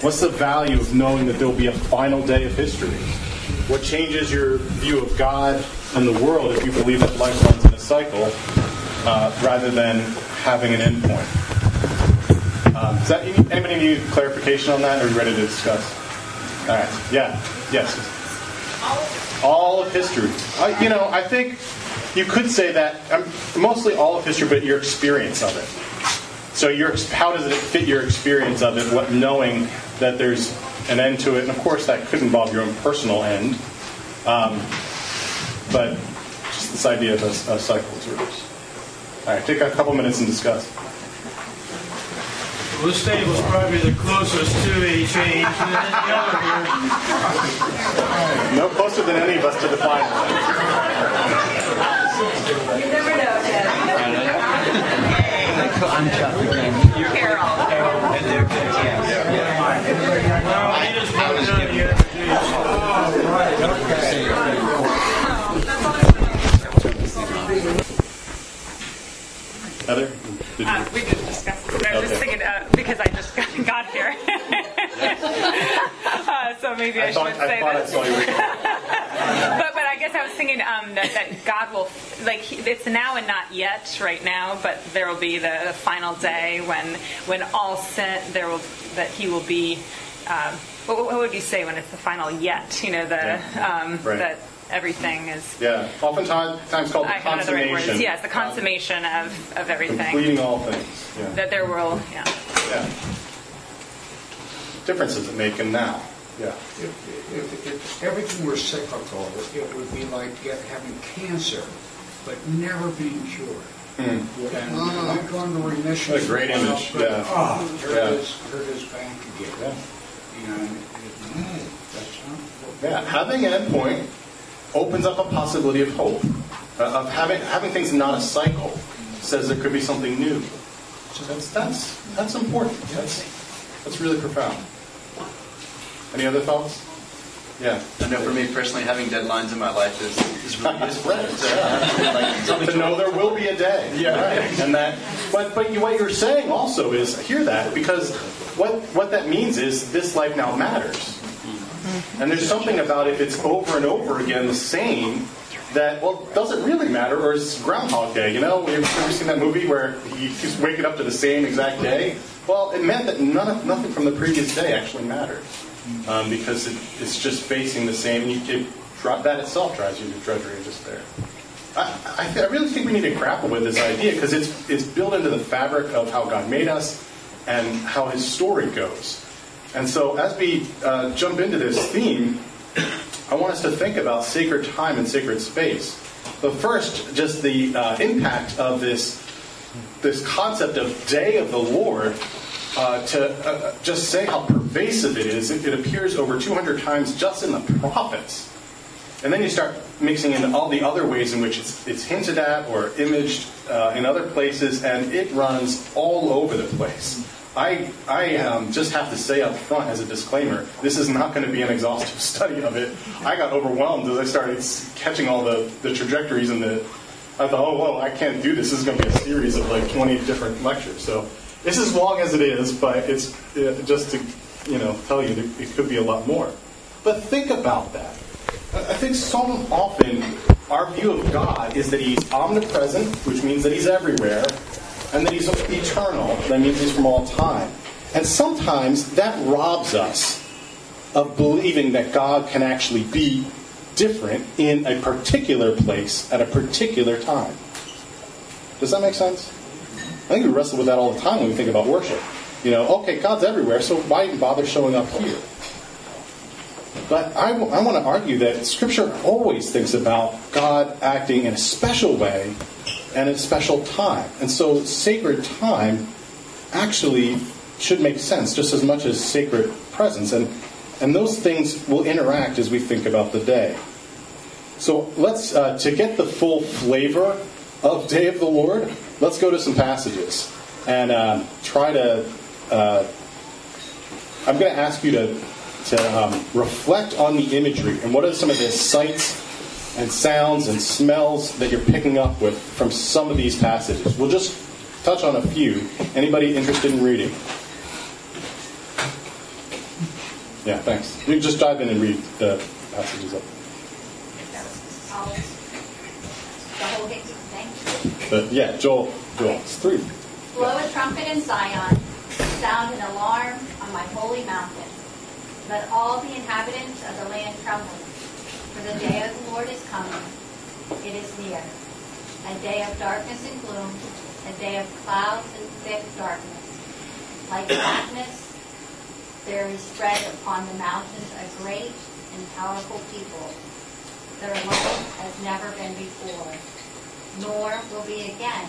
What's the value of knowing that there'll be a final day of history? What changes your view of God and the world if you believe that life runs in a cycle uh, rather than having an endpoint? Um, does that, anybody need clarification on that, or are you ready to discuss? All right. Yeah. Yes. All of history. Uh, you know, I think you could say that um, mostly all of history, but your experience of it. So, your how does it fit your experience of it? What knowing that there's an end to it, and of course that could involve your own personal end. Um, but just this idea of a, a cycle is reversed. All right, take a couple minutes and discuss. Well, this table is probably the closest to a change than any other. No closer than any of us to the final. You never know, Ted. I'm Chuck again. You're Carol. And they're good, yeah. Well, he just it on here. Heather? Uh, we didn't discuss it. I was just thinking, uh, because I just got, got here. uh, so maybe I, I thought, should I say thought I that. saw you. But, but I guess I was thinking um, that, that God will, like, he- it's now and not yet right now, but there will be the final day when, when all sin, there will, that he will be, um, what, what would you say when it's the final yet? You know, the, Yeah. um, Right. that everything is, Yeah, oftentimes times called the I found the right consummation. words. Yes, the consummation of, of everything. Completing all things. Yeah. That there will, yeah. yeah. Differences it make in now. Yeah. If, if, if everything were cyclical, it would be like get, having cancer, but never being cured. And I'm going to remission. What a great image, yeah. Oh, here Yeah. it is, here it is back again. Yeah. And it, no, that's not. what- Yeah, having an endpoint opens up a possibility of hope. Uh, of having having things not a cycle says there could be something new. So that's that's that's important. That's that's really profound. Any other thoughts? Yeah. I know for me personally, having deadlines in my life is, is really useful. Right. So, uh, like, something to know there will be a day. Yeah. Right. And that, but but you, what you're saying also is hear that because what what that means is this life now matters. Mm-hmm. And there's something about if it's over and over again the same that well does it really matter or is Groundhog Day? You know, have you ever seen that movie where he keeps waking up to the same exact day? Well, it meant that none of, nothing from the previous day actually mattered um, because it, it's just facing the same. You, it, that itself drives you to drudgery and despair. I, I, I really think we need to grapple with this idea because it's, it's built into the fabric of how God made us and how His story goes. And so, as we uh, jump into this theme, I want us to think about sacred time and sacred space. But first, just the uh, impact of this this concept of day of the Lord. Uh, to uh, just say how pervasive it is, it, it appears over 200 times just in the prophets. And then you start mixing in all the other ways in which it's, it's hinted at or imaged uh, in other places, and it runs all over the place. I, I um, just have to say up front as a disclaimer, this is not going to be an exhaustive study of it. I got overwhelmed as I started catching all the, the trajectories and the. I thought, oh, whoa, I can't do this. This is going to be a series of like 20 different lectures. So it's as long as it is, but it's uh, just to you know tell you that it could be a lot more. But think about that. I think so often our view of God is that He's omnipresent, which means that He's everywhere, and that He's eternal, that means He's from all time. And sometimes that robs us of believing that God can actually be different in a particular place at a particular time. Does that make sense? I think we wrestle with that all the time when we think about worship. You know, okay, God's everywhere, so why even bother showing up here? But I, want to argue that Scripture always thinks about God acting in a special way and at a special time. And so sacred time actually should make sense just as much as sacred presence. And, and those things will interact as we think about the day. So let's, uh, to get the full flavor of Day of the Lord, let's go to some passages and um, try to. Uh, I'm going to ask you to, to um, reflect on the imagery and what are some of the sights and sounds and smells that you're picking up with from some of these passages. We'll just touch on a few. Anybody interested in reading? Yeah, thanks. You can just dive in and read the passages up. Thank you. But yeah, Joel, Joel, it's three. Blow a trumpet in Zion, sound an alarm on my holy mountain. Let all the inhabitants of the land tremble, for the day of the Lord is coming. It is near. A day of darkness and gloom, a day of clouds and thick darkness. Like blackness, there is spread upon the mountains a great and powerful people. Their light has never been before, nor will be again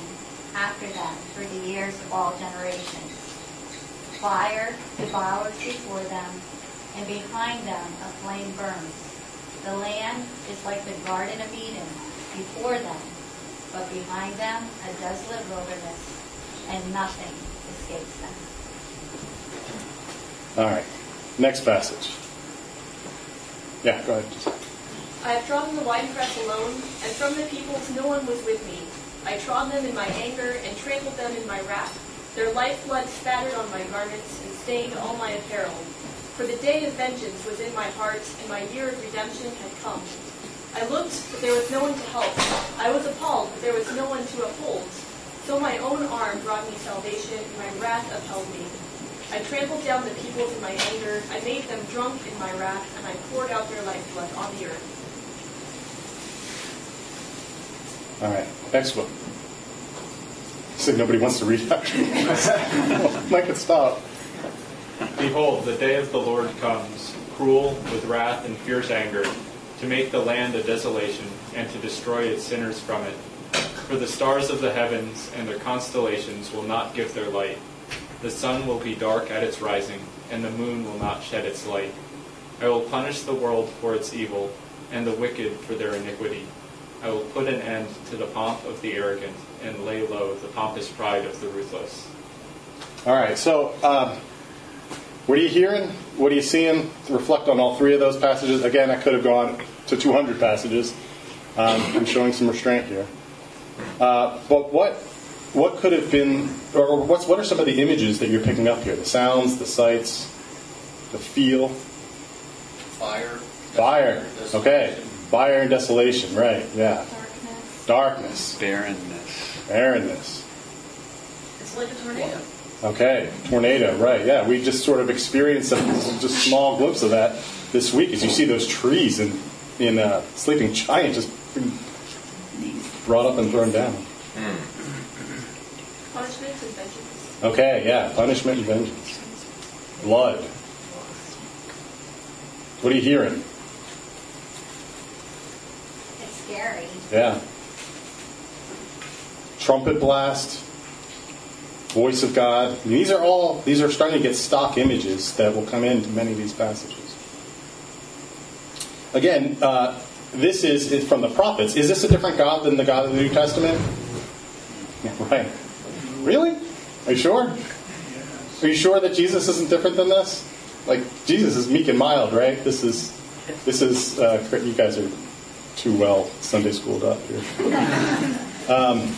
after them for the years of all generations. Fire devours before them, and behind them a flame burns. The land is like the Garden of Eden before them, but behind them a desolate wilderness, and nothing escapes them. All right. Next passage. Yeah, go ahead. I have trodden the winepress alone, and from the peoples no one was with me. I trod them in my anger and trampled them in my wrath. Their lifeblood spattered on my garments and stained all my apparel. For the day of vengeance was in my heart, and my year of redemption had come. I looked, but there was no one to help. I was appalled, but there was no one to uphold. So my own arm brought me salvation, and my wrath upheld me. I trampled down the peoples in my anger. I made them drunk in my wrath, and I poured out their lifeblood on the earth. All right. Next one. Said nobody wants to read that. Mike could stop. Behold, the day of the Lord comes, cruel with wrath and fierce anger, to make the land a desolation, and to destroy its sinners from it. For the stars of the heavens and their constellations will not give their light. The sun will be dark at its rising, and the moon will not shed its light. I will punish the world for its evil, and the wicked for their iniquity. I will put an end to the pomp of the arrogant, and lay low the pompous pride of the ruthless. All right. So, um, what are you hearing? What are you seeing? Reflect on all three of those passages. Again, I could have gone to 200 passages. Um, I'm showing some restraint here. Uh, but what what could have been, or what's what are some of the images that you're picking up here? The sounds, the sights, the feel. Fire. Fire. Okay. Desolation. Fire and desolation. Right. Yeah. Darkness. Darkness. barrenness. Barrenness. It's like a tornado. Okay, tornado, right? Yeah, we just sort of experienced a just small glimpse of that this week as you see those trees in in uh, Sleeping Giant just brought up and thrown down. Punishment and vengeance. Okay, yeah, punishment and vengeance, blood. What are you hearing? It's scary. Yeah, trumpet blast, voice of God. These are all these are starting to get stock images that will come into many of these passages. Again, uh, this is, is from the prophets. Is this a different God than the God of the New Testament? Right. Really? Are you sure? Are you sure that Jesus isn't different than this? Like Jesus is meek and mild, right? This is this is uh, you guys are too well Sunday schooled up here. Um,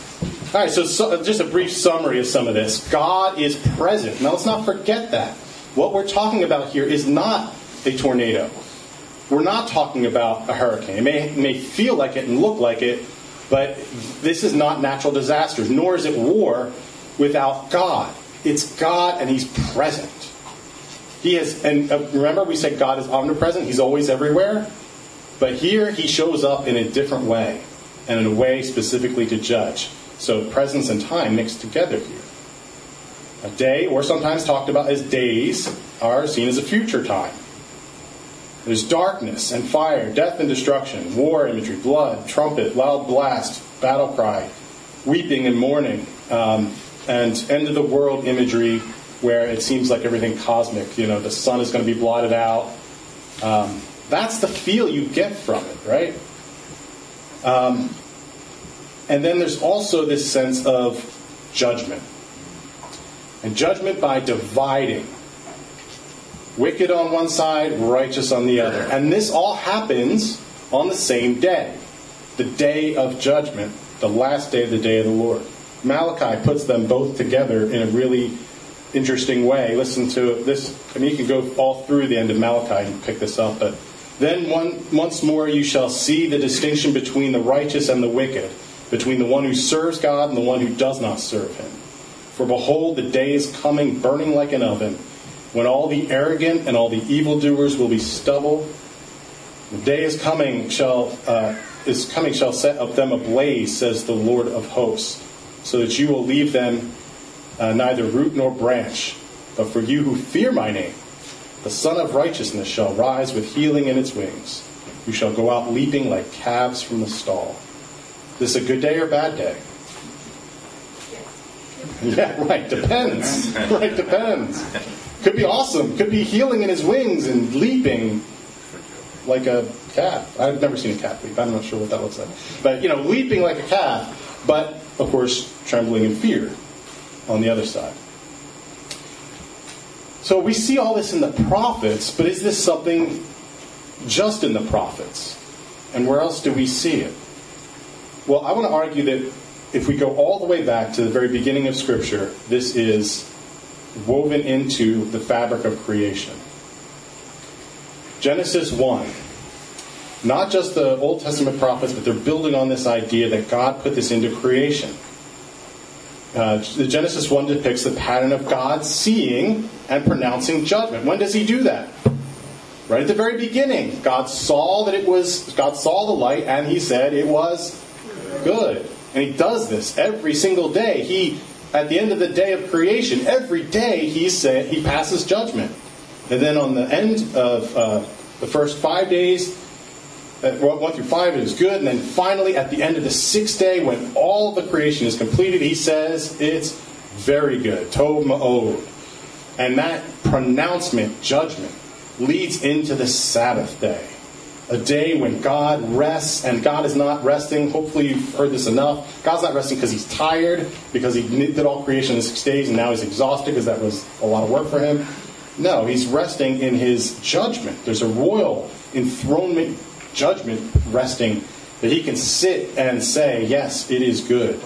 all right, so, so just a brief summary of some of this. God is present. Now let's not forget that. What we're talking about here is not a tornado. We're not talking about a hurricane. It may, may feel like it and look like it, but this is not natural disasters, nor is it war without God. It's God and He's present. He is, and uh, remember we said God is omnipresent, He's always everywhere. But here He shows up in a different way, and in a way specifically to judge. So presence and time mixed together here. A day, or sometimes talked about as days, are seen as a future time. There's darkness and fire, death and destruction, war imagery, blood, trumpet, loud blast, battle cry, weeping and mourning, um, and end of the world imagery where it seems like everything cosmic. You know, the sun is going to be blotted out. Um, that's the feel you get from it, right? Um, and then there's also this sense of judgment. And judgment by dividing wicked on one side, righteous on the other. And this all happens on the same day, the day of judgment, the last day of the day of the Lord. Malachi puts them both together in a really interesting way. Listen to this. I mean, you can go all through the end of Malachi and pick this up, but then one, once more you shall see the distinction between the righteous and the wicked, between the one who serves God and the one who does not serve him. For behold, the day is coming, burning like an oven, when all the arrogant and all the evildoers will be stubble. The day is coming shall uh, is coming shall set up them ablaze, says the Lord of hosts, so that you will leave them uh, neither root nor branch. But for you who fear my name, the Sun of Righteousness shall rise with healing in its wings. You shall go out leaping like calves from the stall. This a good day or bad day? Yeah, right. Depends. right, depends. Could be awesome. Could be healing in his wings and leaping like a calf. I've never seen a calf leap. I'm not sure what that looks like. But, you know, leaping like a calf, but, of course, trembling in fear on the other side. So we see all this in the prophets, but is this something just in the prophets? And where else do we see it? Well, I want to argue that if we go all the way back to the very beginning of Scripture, this is woven into the fabric of creation. Genesis 1. Not just the Old Testament prophets, but they're building on this idea that God put this into creation. Uh, Genesis 1 depicts the pattern of God seeing and pronouncing judgment. When does he do that? Right at the very beginning. God saw that it was, God saw the light and he said it was good. And he does this every single day. He, at the end of the day of creation, every day he said he passes judgment. And then on the end of uh, the first five days, uh, one through five is good, and then finally at the end of the sixth day, when all the creation is completed, he says it's very good. Tov ma'od. And that pronouncement, judgment, leads into the Sabbath day. A day when God rests, and God is not resting. Hopefully, you've heard this enough. God's not resting because he's tired, because he did all creation in six days, and now he's exhausted because that was a lot of work for him. No, he's resting in his judgment. There's a royal enthronement judgment resting that he can sit and say, Yes, it is good.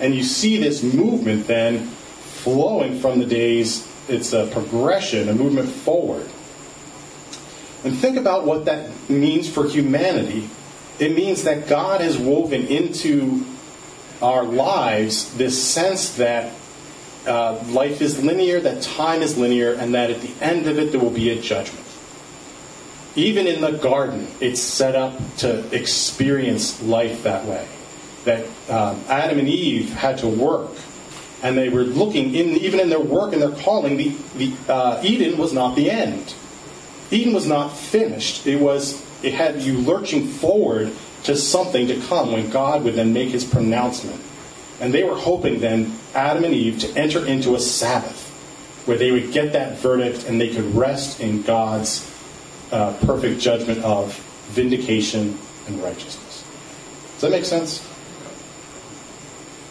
And you see this movement then flowing from the days, it's a progression, a movement forward. And think about what that means for humanity. It means that God has woven into our lives this sense that uh, life is linear, that time is linear, and that at the end of it there will be a judgment. Even in the garden, it's set up to experience life that way. That um, Adam and Eve had to work, and they were looking in even in their work and their calling. The, the uh, Eden was not the end. Eden was not finished. It was it had you lurching forward to something to come when God would then make His pronouncement. And they were hoping then Adam and Eve to enter into a Sabbath where they would get that verdict and they could rest in God's uh, perfect judgment of vindication and righteousness. Does that make sense?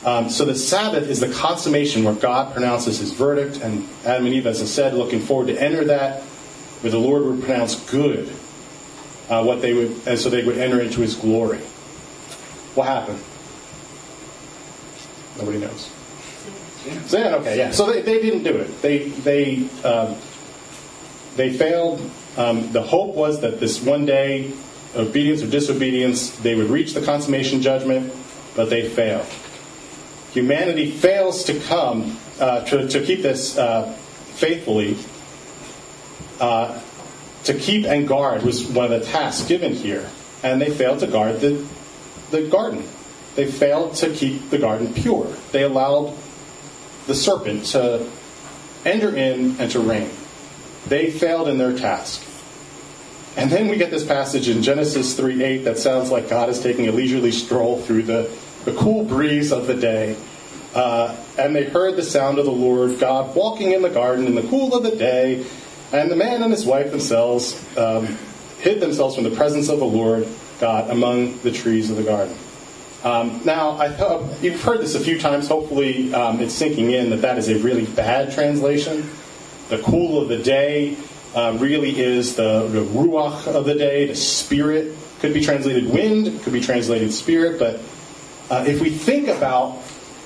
Um, so the Sabbath is the consummation where God pronounces his verdict, and Adam and Eve, as I said, looking forward to enter that, where the Lord would pronounce good, uh, what they would, and so they would enter into his glory. What happened? Nobody knows. Sin. Okay, yeah. So they, they didn't do it. They they um, they failed. Um, the hope was that this one day, obedience or disobedience, they would reach the consummation judgment, but they failed. Humanity fails to come uh, to, to keep this uh, faithfully. Uh, to keep and guard was one of the tasks given here, and they failed to guard the the garden. They failed to keep the garden pure. They allowed the serpent to enter in and to reign. They failed in their task. And then we get this passage in Genesis 3 8 that sounds like God is taking a leisurely stroll through the, the cool breeze of the day. Uh, and they heard the sound of the Lord God walking in the garden in the cool of the day. And the man and his wife themselves um, hid themselves from the presence of the Lord God among the trees of the garden. Um, now, I hope you've heard this a few times. Hopefully, um, it's sinking in that that is a really bad translation. The cool of the day uh, really is the, the ruach of the day, the spirit. Could be translated wind, could be translated spirit, but uh, if we think about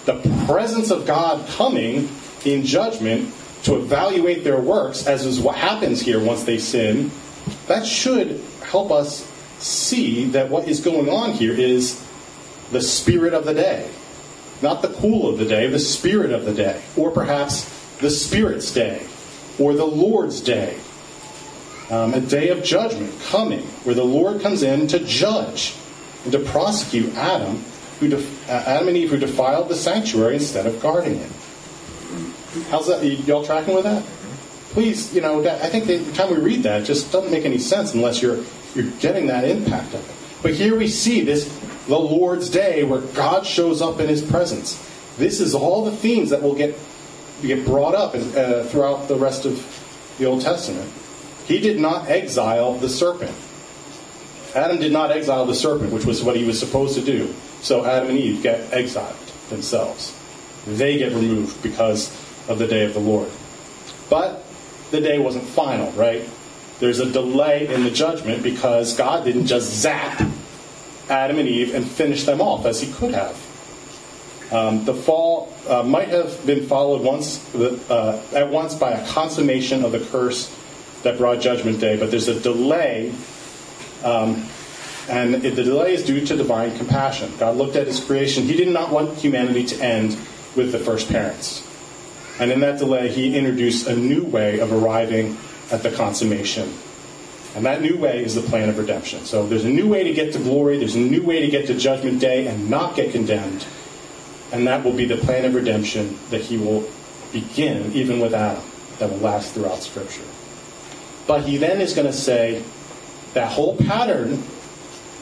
the presence of God coming in judgment to evaluate their works, as is what happens here once they sin, that should help us see that what is going on here is the spirit of the day. Not the cool of the day, the spirit of the day. Or perhaps the Spirit's day, or the Lord's day. Um, a day of judgment coming, where the Lord comes in to judge and to prosecute Adam, who def- uh, Adam and Eve who defiled the sanctuary instead of guarding it. How's that? Y'all tracking with that? Please, you know, I think the time we read that just doesn't make any sense unless you're you're getting that impact of it. But here we see this the Lord's day where God shows up in His presence. This is all the themes that will get get brought up uh, throughout the rest of the Old Testament. He did not exile the serpent. Adam did not exile the serpent, which was what he was supposed to do. So Adam and Eve get exiled themselves. They get removed because of the day of the Lord. But the day wasn't final, right? There's a delay in the judgment because God didn't just zap Adam and Eve and finish them off as he could have. Um, the fall uh, might have been followed once uh, at once by a consummation of the curse that brought Judgment Day, but there's a delay, um, and the delay is due to divine compassion. God looked at His creation; He did not want humanity to end with the first parents, and in that delay, He introduced a new way of arriving at the consummation. And that new way is the plan of redemption. So there's a new way to get to glory, there's a new way to get to Judgment Day and not get condemned and that will be the plan of redemption that he will begin, even with Adam, that will last throughout Scripture. But he then is going to say that whole pattern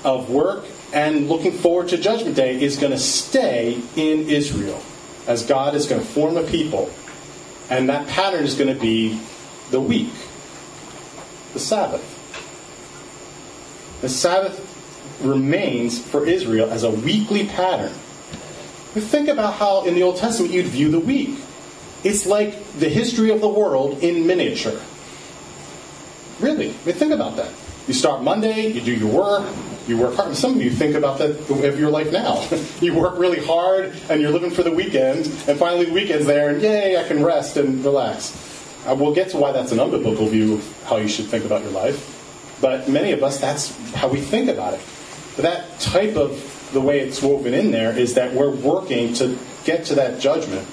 of work and looking forward to Judgment Day is going to stay in Israel, as God is going to form a people. And that pattern is going to be the week, the Sabbath. The Sabbath remains for Israel as a weekly pattern think about how in the Old Testament you'd view the week. It's like the history of the world in miniature. Really, I mean, think about that. You start Monday, you do your work, you work hard. And Some of you think about that of your life now. you work really hard and you're living for the weekend, and finally the weekend's there, and yay, I can rest and relax. Uh, we'll get to why that's an unbiblical view of how you should think about your life. But many of us, that's how we think about it. But that type of the way it's woven in there is that we're working to get to that judgment.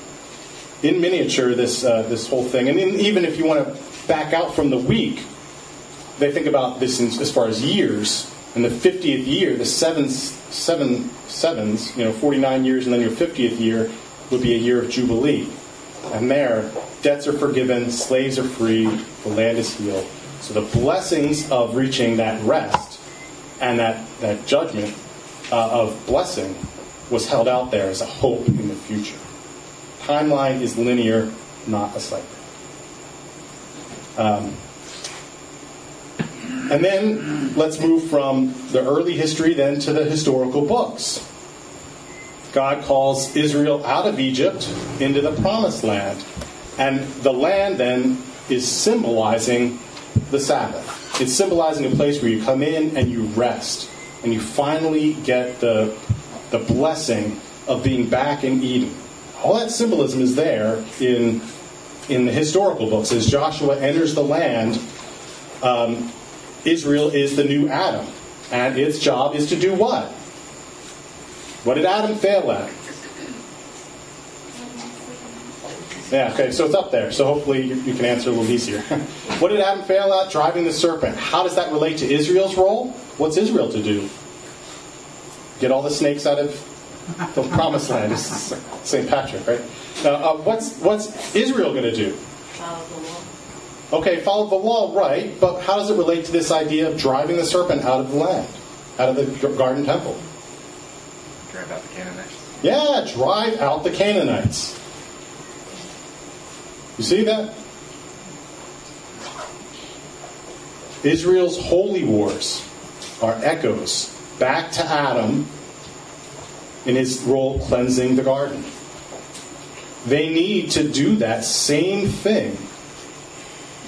In miniature, this uh, this whole thing, and even if you want to back out from the week, they think about this in, as far as years. And the 50th year, the seven, seven sevens, you know, 49 years, and then your 50th year would be a year of jubilee. And there, debts are forgiven, slaves are free, the land is healed. So the blessings of reaching that rest and that, that judgment uh, of blessing was held out there as a hope in the future. Timeline is linear, not a cycle. Um, and then let's move from the early history then to the historical books. God calls Israel out of Egypt into the promised land. And the land then is symbolizing the Sabbath. It's symbolizing a place where you come in and you rest and you finally get the, the blessing of being back in Eden. All that symbolism is there in, in the historical books. As Joshua enters the land, um, Israel is the new Adam. And its job is to do what? What did Adam fail at? Yeah, okay, so it's up there. So hopefully you, you can answer a little easier. what did Adam fail at? Driving the serpent. How does that relate to Israel's role? What's Israel to do? Get all the snakes out of the promised land. St. Patrick, right? Now, uh, what's, what's Israel going to do? Follow the law. Okay, follow the law, right, but how does it relate to this idea of driving the serpent out of the land, out of the garden temple? Drive out the Canaanites. Yeah, drive out the Canaanites. You see that? Israel's holy wars are echoes back to Adam in his role cleansing the garden. They need to do that same thing,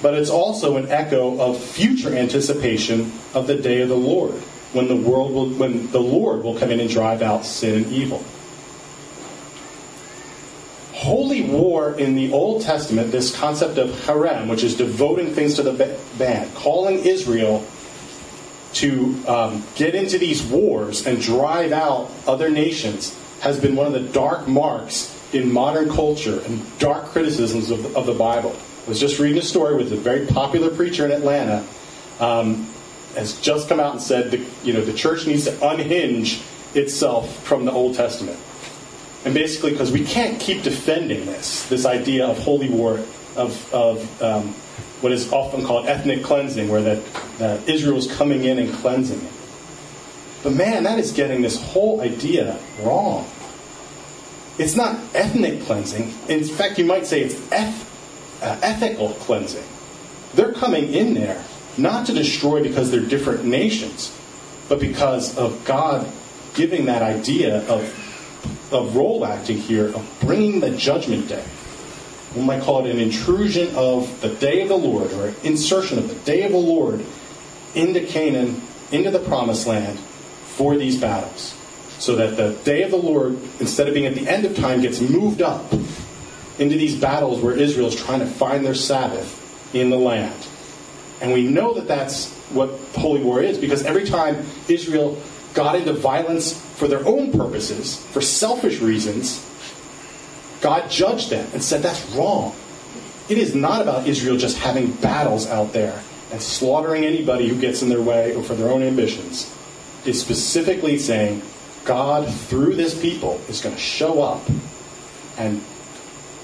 but it's also an echo of future anticipation of the day of the Lord, when the world will, when the Lord will come in and drive out sin and evil. holy war in the Old Testament, this concept of herem, which is devoting things to the band, calling Israel to um, get into these wars and drive out other nations, has been one of the dark marks in modern culture and dark criticisms of of the Bible. I was just reading a story with a very popular preacher in Atlanta. Um, has just come out and said that you know the church needs to unhinge itself from the Old Testament. And basically, because we can't keep defending this, this idea of holy war, of, of um, what is often called ethnic cleansing, where that, that Israel is coming in and cleansing it. But man, that is getting this whole idea wrong. It's not ethnic cleansing. In fact, you might say it's eth- uh, ethical cleansing. They're coming in there not to destroy because they're different nations, but because of God giving that idea of of role acting here of bringing the judgment day. We might call it an intrusion of the day of the Lord or an insertion of the day of the Lord into Canaan, into the promised land for these battles. So that the day of the Lord, instead of being at the end of time, gets moved up into these battles where Israel is trying to find their Sabbath in the land. And we know that that's what holy war is because every time Israel got into violence for their own purposes, for selfish reasons, God judged them and said that's wrong. It is not about Israel just having battles out there and slaughtering anybody who gets in their way or for their own ambitions. It's specifically saying God, through this people, is going to show up and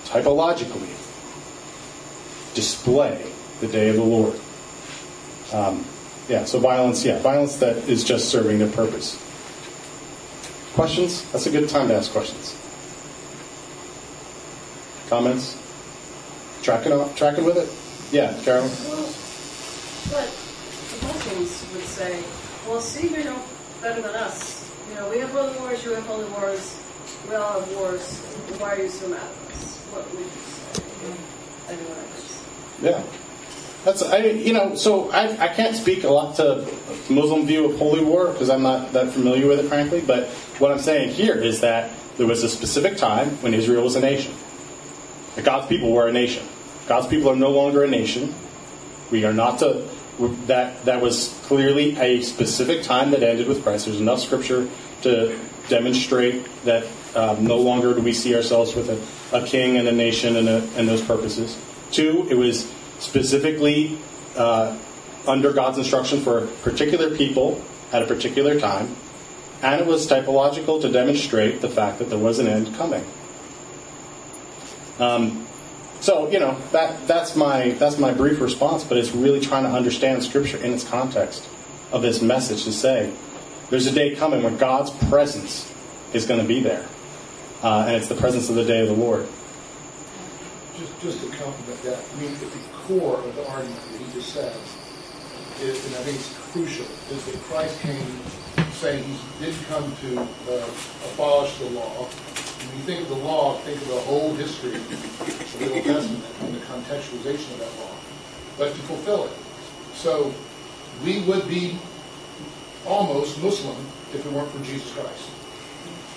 typologically display the day of the Lord. Um, yeah, so violence, yeah, violence that is just serving their purpose. Questions? That's a good time to ask questions. Comments? Tracking on, tracking with it? Yeah, Carolyn. Well, but the Muslims would say, "Well, see, you're no better than us. You know, we have holy wars, you have holy wars, we all have wars. Why are you so mad at us?" What? Yeah. That's I you know so I, I can't speak a lot to Muslim view of holy war because I'm not that familiar with it frankly. But what I'm saying here is that there was a specific time when Israel was a nation. That God's people were a nation. God's people are no longer a nation. We are not to that that was clearly a specific time that ended with Christ. There's enough scripture to demonstrate that um, no longer do we see ourselves with a, a king and a nation and, a, and those purposes. Two, it was specifically uh, under God's instruction for particular people at a particular time, and it was typological to demonstrate the fact that there was an end coming. Um, so you know that that's my that's my brief response, but it's really trying to understand Scripture in its context of this message to say there's a day coming when God's presence is going to be there, uh, and it's the presence of the day of the Lord. Just just to complement that, I mean, at the core of the argument that he just said, is, and I think it's crucial, is that Christ came saying he didn't come to uh, abolish the law. When you think of the law, think of the whole history of the Old Testament and the contextualization of that law, but to fulfill it. So we would be almost Muslim if it weren't for Jesus Christ.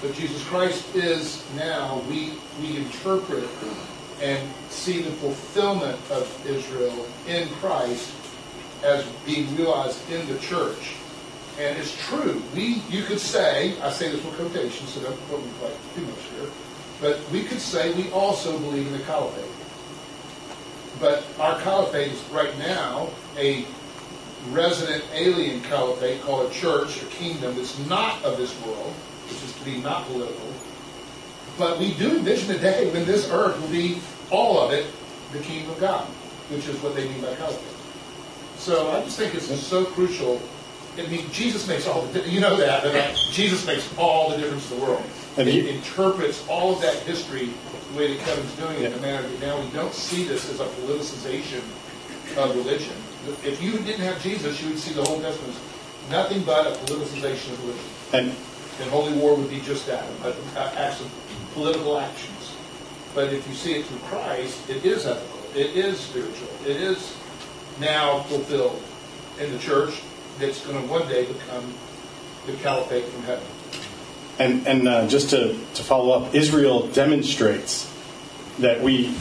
But Jesus Christ is now, we, we interpret and see the fulfillment of Israel in Christ as being realized in the church. And it's true. We, you could say, I say this with quotation, so don't quote me quite too much here, but we could say we also believe in the caliphate. But our caliphate is right now a resident alien caliphate called a church, a kingdom that's not of this world, to be not political. But we do envision a day when this earth will be all of it the kingdom of God, which is what they mean by caliphate. So I just think it's so crucial. I mean, Jesus makes all the you know that, that Jesus makes all the difference in the world. And he interprets all of that history the way that Kevin's doing it in a manner that now we don't see this as a politicization of religion. If you didn't have Jesus, you would see the whole Testament as nothing but a politicization of religion. And, and holy war would be just that, acts of political actions. But if you see it through Christ, it is ethical. It is spiritual. It is now fulfilled in the church that's going to one day become the caliphate from heaven. And, and uh, just to, to follow up, Israel demonstrates that we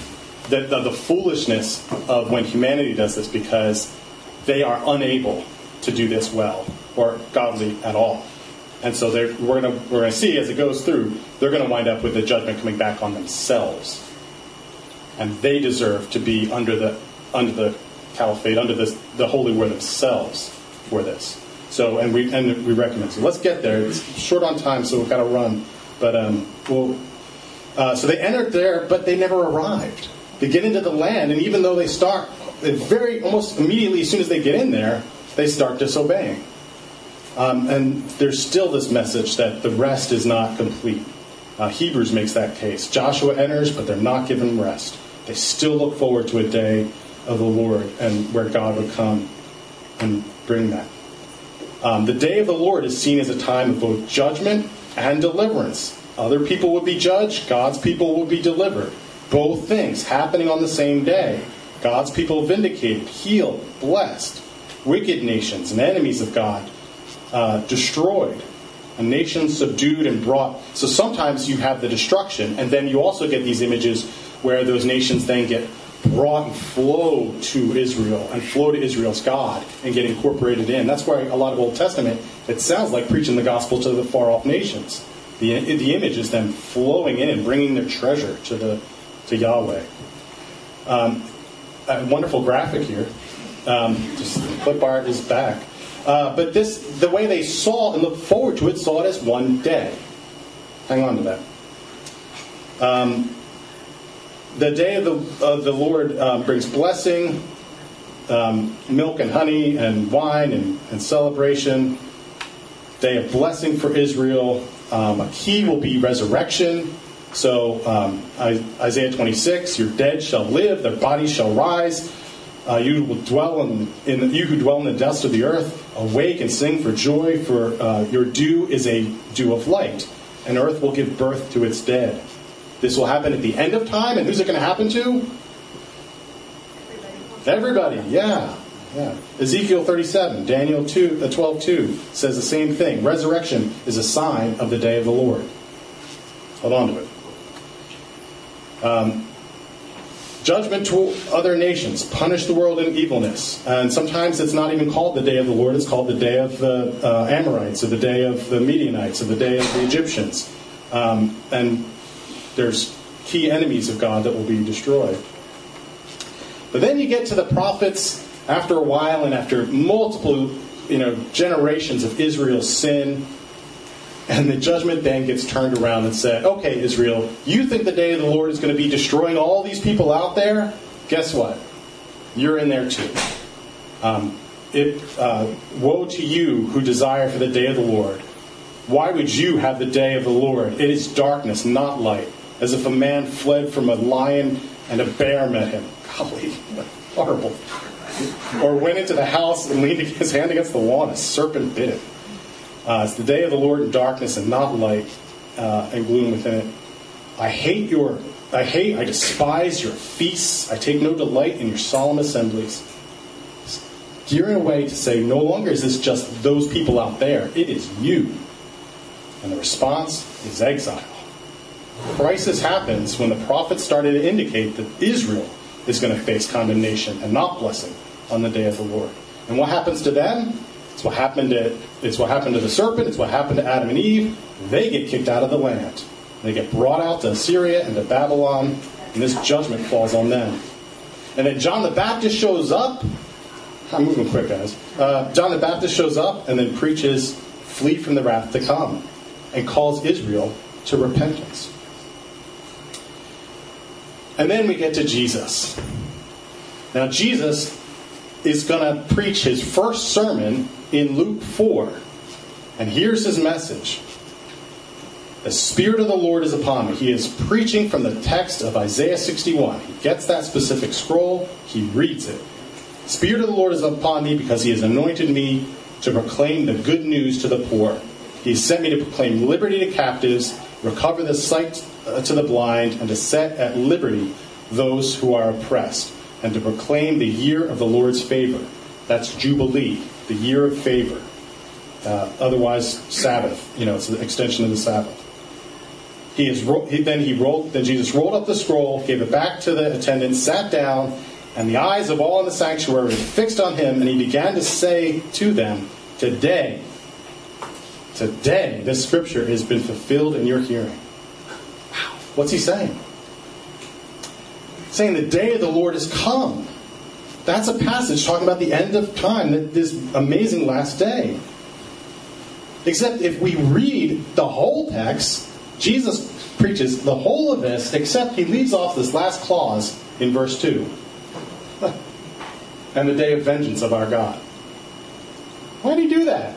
that the, the foolishness of when humanity does this because they are unable to do this well or godly at all. And so we're going we're gonna see as it goes through, they're going to wind up with the judgment coming back on themselves. And they deserve to be under the, under the caliphate, under this, the holy war themselves for this. So, and we, and we recommend. So let's get there. It's short on time, so we've got to run. But um, we'll, uh, so they entered there, but they never arrived. They get into the land, and even though they start very almost immediately as soon as they get in there, they start disobeying. Um, and there's still this message that the rest is not complete. Uh, Hebrews makes that case. Joshua enters, but they're not given rest. They still look forward to a day of the Lord and where God would come and bring that. Um, the day of the Lord is seen as a time of both judgment and deliverance. Other people would be judged, God's people would be delivered. Both things happening on the same day. God's people vindicated, healed, blessed. Wicked nations and enemies of God uh, destroyed. A nation subdued and brought. So sometimes you have the destruction, and then you also get these images where those nations then get brought and flow to Israel and flow to Israel's God and get incorporated in. That's why a lot of Old Testament, it sounds like preaching the gospel to the far off nations. The, the image is them flowing in and bringing their treasure to, the, to Yahweh. Um, a wonderful graphic here. Um, just clip art is back. Uh, but this, the way they saw and looked forward to it, saw it as one day. Hang on to that. Um, the day of the, of the Lord um, brings blessing, um, milk and honey and wine and, and, celebration. Day of blessing for Israel. Um, a key will be resurrection. So um, Isaiah 26, your dead shall live, their bodies shall rise. Uh, you will dwell in, in you who dwell in the dust of the earth. Awake and sing for joy, for uh, your dew is a dew of light, and earth will give birth to its dead. This will happen at the end of time, and who's it going to happen to? Everybody, yeah. Yeah. Ezekiel 37, Daniel 2, uh, 12 2 says the same thing. Resurrection is a sign of the day of the Lord. Hold on to it. Um, judgment to other nations, punish the world in evilness. And sometimes it's not even called the day of the Lord, it's called the day of the uh, Amorites, or the day of the Midianites, or the day of the Egyptians. Um, and there's key enemies of God that will be destroyed. But then you get to the prophets after a while and after multiple you know, generations of Israel's sin, and the judgment then gets turned around and said, okay, Israel, you think the day of the Lord is going to be destroying all these people out there? Guess what? You're in there too. Um, it, uh, woe to you who desire for the day of the Lord. Why would you have the day of the Lord? It is darkness, not light as if a man fled from a lion and a bear met him. Golly, horrible. Or went into the house and leaned his hand against the wall and a serpent bit him. Uh, it's the day of the Lord in darkness and not light uh, and gloom within it. I hate your, I hate, I despise your feasts. I take no delight in your solemn assemblies. Gearing away to say, no longer is this just those people out there, it is you. And the response is exile crisis happens when the prophets started to indicate that Israel is going to face condemnation and not blessing on the day of the Lord. And what happens to them? It's what happened to it's what happened to the serpent, it's what happened to Adam and Eve. They get kicked out of the land. They get brought out to Assyria and to Babylon, and this judgment falls on them. And then John the Baptist shows up. I'm moving quick, guys. Uh, John the Baptist shows up and then preaches, flee from the wrath to come, and calls Israel to repentance. And then we get to Jesus. Now, Jesus is going to preach his first sermon in Luke 4. And here's his message The Spirit of the Lord is upon me. He is preaching from the text of Isaiah 61. He gets that specific scroll, he reads it. Spirit of the Lord is upon me because he has anointed me to proclaim the good news to the poor. He sent me to proclaim liberty to captives, recover the sight uh, to the blind, and to set at liberty those who are oppressed, and to proclaim the year of the Lord's favor. That's Jubilee, the year of favor. Uh, otherwise, Sabbath. You know, it's an extension of the Sabbath. He is ro- he, then he rolled. Then Jesus rolled up the scroll, gave it back to the attendant, sat down, and the eyes of all in the sanctuary were fixed on him, and he began to say to them, "Today, today, this scripture has been fulfilled in your hearing." Wow. What's he saying? Saying the day of the Lord has come. That's a passage talking about the end of time, this amazing last day. Except if we read the whole text, Jesus preaches the whole of this, except he leaves off this last clause in verse 2 and the day of vengeance of our God. Why did he do that?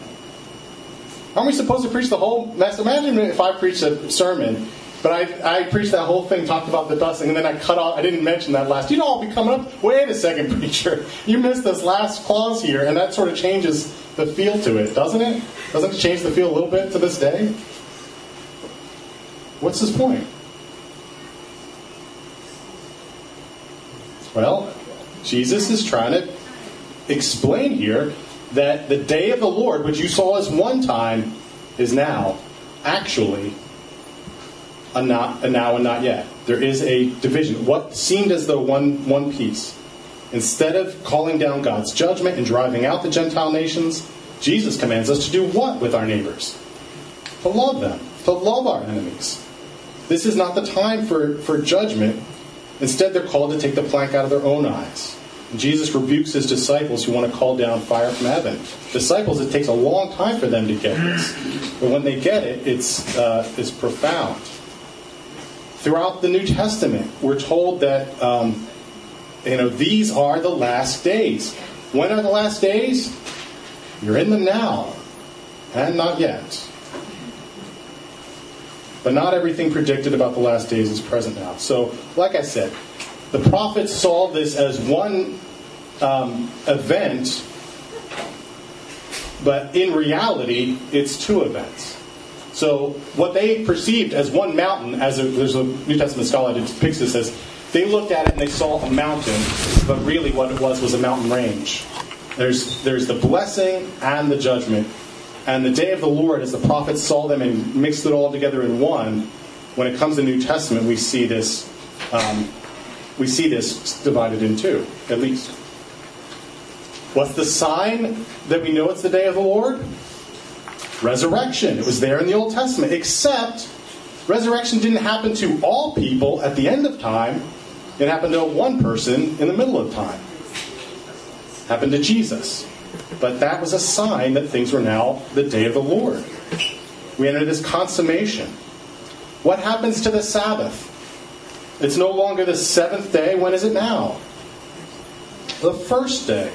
Aren't we supposed to preach the whole mess? Imagine if I preached a sermon, but I, I preached that whole thing, talked about the dusting, and then I cut off, I didn't mention that last. You know, I'll be coming up, wait a second, preacher. You missed this last clause here, and that sort of changes the feel to it, doesn't it? Doesn't it change the feel a little bit to this day? What's his point? Well, Jesus is trying to explain here that the day of the Lord, which you saw as one time, is now actually a not a now and not yet. There is a division. What seemed as though one one piece. Instead of calling down God's judgment and driving out the Gentile nations, Jesus commands us to do what with our neighbors? To love them, to love our enemies. This is not the time for, for judgment. Instead, they're called to take the plank out of their own eyes. Jesus rebukes his disciples who want to call down fire from heaven. Disciples, it takes a long time for them to get this. But when they get it, it's, uh, it's profound. Throughout the New Testament, we're told that um, you know these are the last days. When are the last days? You're in them now, and not yet. But not everything predicted about the last days is present now. So, like I said, the prophets saw this as one um, event, but in reality, it's two events. So, what they perceived as one mountain, as a, there's a New Testament scholar that depicts this as, they looked at it and they saw a mountain, but really what it was was a mountain range. There's, there's the blessing and the judgment. And the day of the Lord, as the prophets saw them and mixed it all together in one, when it comes to the New Testament, we see this, um, we see this divided in two, at least. What's the sign that we know it's the day of the Lord? Resurrection. It was there in the Old Testament, except resurrection didn't happen to all people at the end of time. It happened to one person in the middle of time. It happened to Jesus. But that was a sign that things were now the day of the Lord. We enter this consummation. What happens to the Sabbath? It's no longer the seventh day. When is it now? The first day.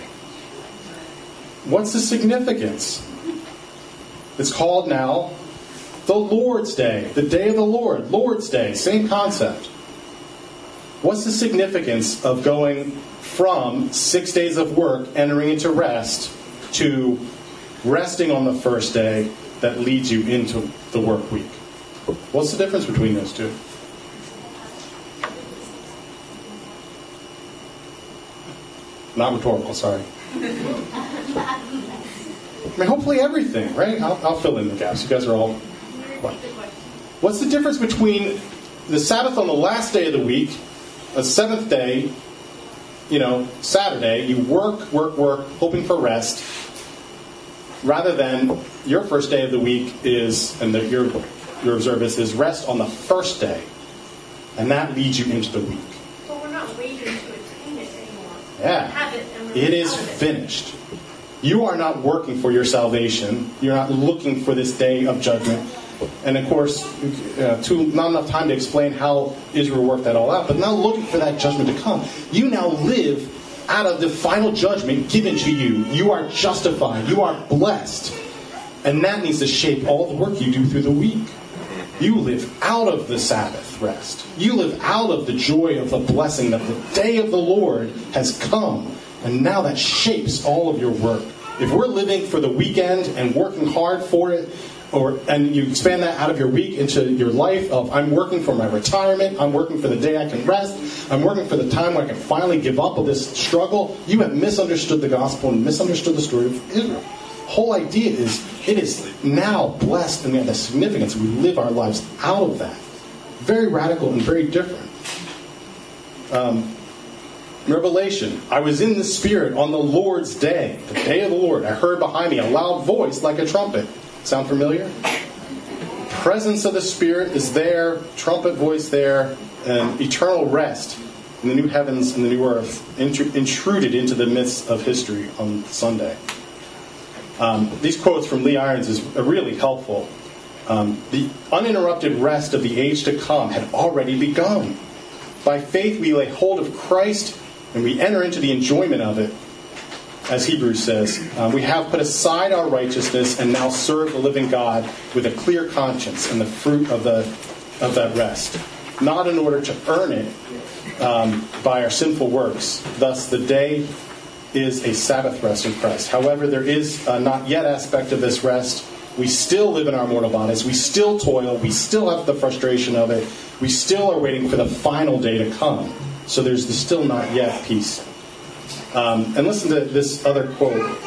What's the significance? It's called now the Lord's Day, the day of the Lord, Lord's Day, same concept. What's the significance of going from six days of work, entering into rest, to resting on the first day that leads you into the work week? What's the difference between those two? Not rhetorical, sorry. I mean, hopefully everything, right? I'll, I'll fill in the gaps. You guys are all. What? What's the difference between the Sabbath on the last day of the week, a seventh day, you know, Saturday, you work, work, work, hoping for rest, rather than your first day of the week is, and the, your, your observance is rest on the first day, and that leads you into the week. But we're not waiting to attain it anymore. Yeah. It It is of it. You are not working for your salvation. You're not looking for this day of judgment. And of course, uh, too, not enough time to explain how Israel worked that all out, but not looking for that judgment to come. You now live out of the final judgment given to you. You are justified. You are blessed. And that needs to shape all the work you do through the week. You live out of the Sabbath rest. You live out of the joy of the blessing that the day of the Lord has come. And now that shapes all of your work. If we're living for the weekend and working hard for it, or and you expand that out of your week into your life of I'm working for my retirement, I'm working for the day I can rest, I'm working for the time where I can finally give up of this struggle, you have misunderstood the gospel and misunderstood the story of Israel. Whole idea is it is now blessed and we have the significance. We live our lives out of that. very radical and very different. Um, Revelation, I was in the Spirit on the Lord's day, the day of the Lord. I heard behind me a loud voice like a trumpet. Sound familiar? Presence of the Spirit is there, trumpet voice there, and eternal rest in the new heavens and the new earth intruded into the midst of history on Sunday. Um, these quotes from Lee Irons is really helpful. Um, the uninterrupted rest of the age to come had already begun. By faith, we lay hold of Christ and we enter into the enjoyment of it. As Hebrews says, uh, we have put aside our righteousness and now serve the living God with a clear conscience and the fruit of, the, of that rest, not in order to earn it um, by our sinful works. Thus, the day is a Sabbath rest in Christ. However, there is a not yet aspect of this rest. We still live in our mortal bodies. We still toil. We still have the frustration of it. We still are waiting for the final day to come. So there's the still not yet piece. Um, and listen to this other quote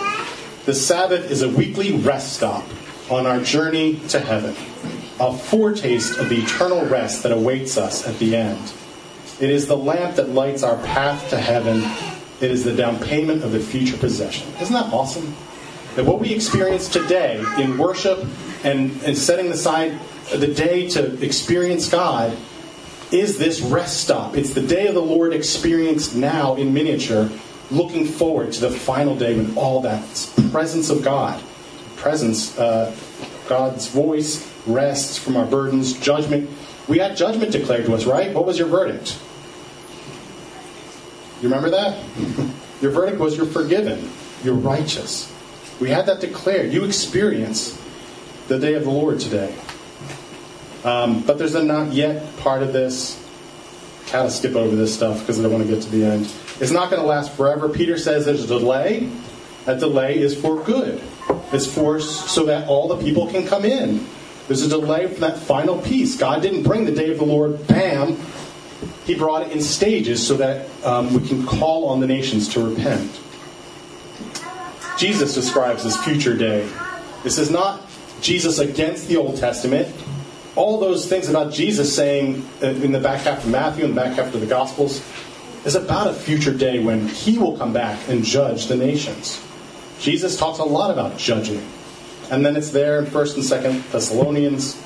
The Sabbath is a weekly rest stop on our journey to heaven, a foretaste of the eternal rest that awaits us at the end. It is the lamp that lights our path to heaven. It is the down payment of the future possession. Isn't that awesome? That what we experience today in worship and, and setting aside the day to experience God is this rest stop. It's the day of the Lord experienced now in miniature, looking forward to the final day when all that presence of God, presence, uh, God's voice rests from our burdens, judgment. We had judgment declared to us, right? What was your verdict? You remember that? your verdict was you're forgiven, you're righteous. We had that declared. You experience the day of the Lord today. Um, but there's a not yet part of this. Kind of skip over this stuff because I don't want to get to the end. It's not going to last forever. Peter says there's a delay. That delay is for good. It's for so that all the people can come in. There's a delay for that final piece. God didn't bring the day of the Lord, bam. He brought it in stages so that um, we can call on the nations to repent. Jesus describes this future day. This is not Jesus against the Old Testament all those things about Jesus saying uh, in the back half of Matthew and the back half of the Gospels is about a future day when he will come back and judge the nations. Jesus talks a lot about judging. And then it's there in 1st and 2nd Thessalonians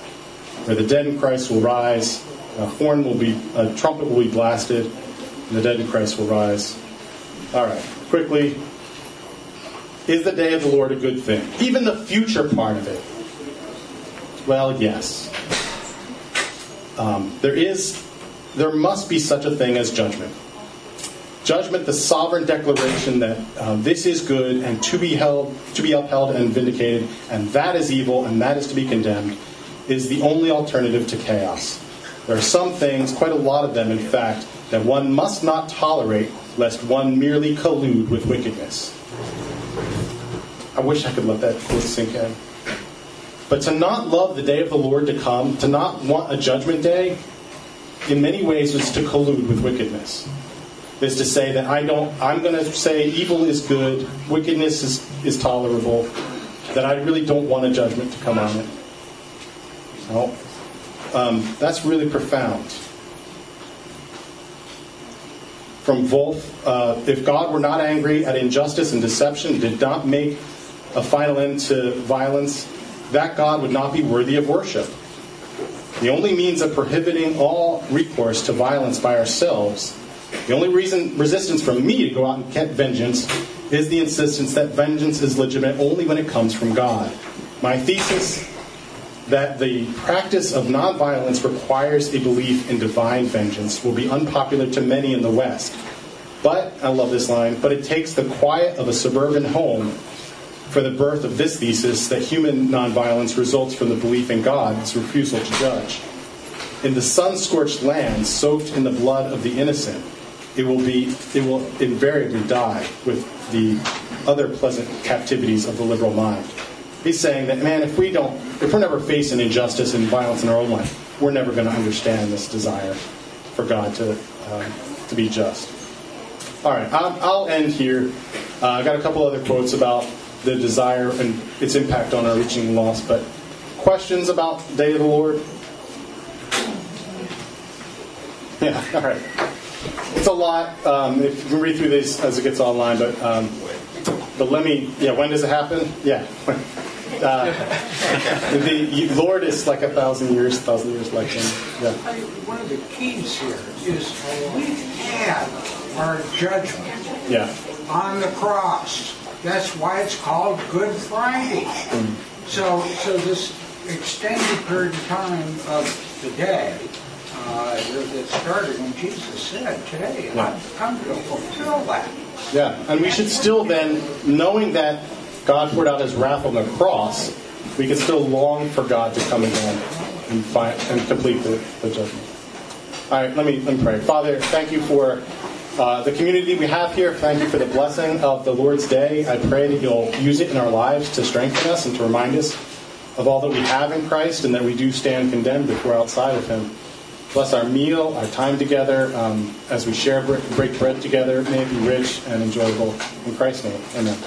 where the dead in Christ will rise, a horn will be, a trumpet will be blasted, and the dead in Christ will rise. All right, quickly. Is the day of the Lord a good thing? Even the future part of it. Well, yes. Um, there is, there must be such a thing as judgment. Judgment, the sovereign declaration that uh, this is good and to be held, to be upheld and vindicated, and that is evil and that is to be condemned, is the only alternative to chaos. There are some things, quite a lot of them, in fact, that one must not tolerate lest one merely collude with wickedness. I wish I could let that sink in. But to not love the day of the Lord to come, to not want a judgment day, in many ways is to collude with wickedness. Is to say that I don't I'm gonna say evil is good, wickedness is, is tolerable, that I really don't want a judgment to come on it. No. Um, that's really profound. From Volf, uh, if God were not angry at injustice and deception, did not make a final end to violence, that God would not be worthy of worship. The only means of prohibiting all recourse to violence by ourselves, the only reason resistance from me to go out and get vengeance is the insistence that vengeance is legitimate only when it comes from God. My thesis that the practice of nonviolence requires a belief in divine vengeance will be unpopular to many in the West. But, I love this line, but it takes the quiet of a suburban home for the birth of this thesis that human nonviolence results from the belief in God's refusal to judge. In the sun scorched land, soaked in the blood of the innocent, it will be it will invariably die with the other pleasant captivities of the liberal mind. He's saying that man, if we don't, if we're never facing injustice and violence in our own life, we're never going to understand this desire for God to uh, to be just. All right, I'll, I'll end here. Uh, I got a couple other quotes about the desire and its impact on our reaching loss. But questions about Day of the Lord? Yeah, all right. It's a lot. Um, if you can read through these as it gets online, but um, but let me. Yeah, when does it happen? Yeah. Uh, the Lord is like a thousand years, thousand years like him. Yeah. One of the keys here is we had our judgment Yeah. on the cross. That's why it's called Good Friday. So, so this extended period of time of the day uh, that started when Jesus said, "Today I've come to fulfill that." Yeah, and we should still then, knowing that God poured out His wrath on the cross, we can still long for God to come again and find and complete the, the judgment. All right, let me let me pray. Father, thank you for uh, the community we have here. Thank you for the blessing of the Lord's Day. I pray that you'll use it in our lives to strengthen us and to remind us of all that we have in Christ and that we do stand condemned if we're outside of Him. Bless our meal, our time together, um, as we share break break bread together. May it be rich and enjoyable. In Christ's name, Amen.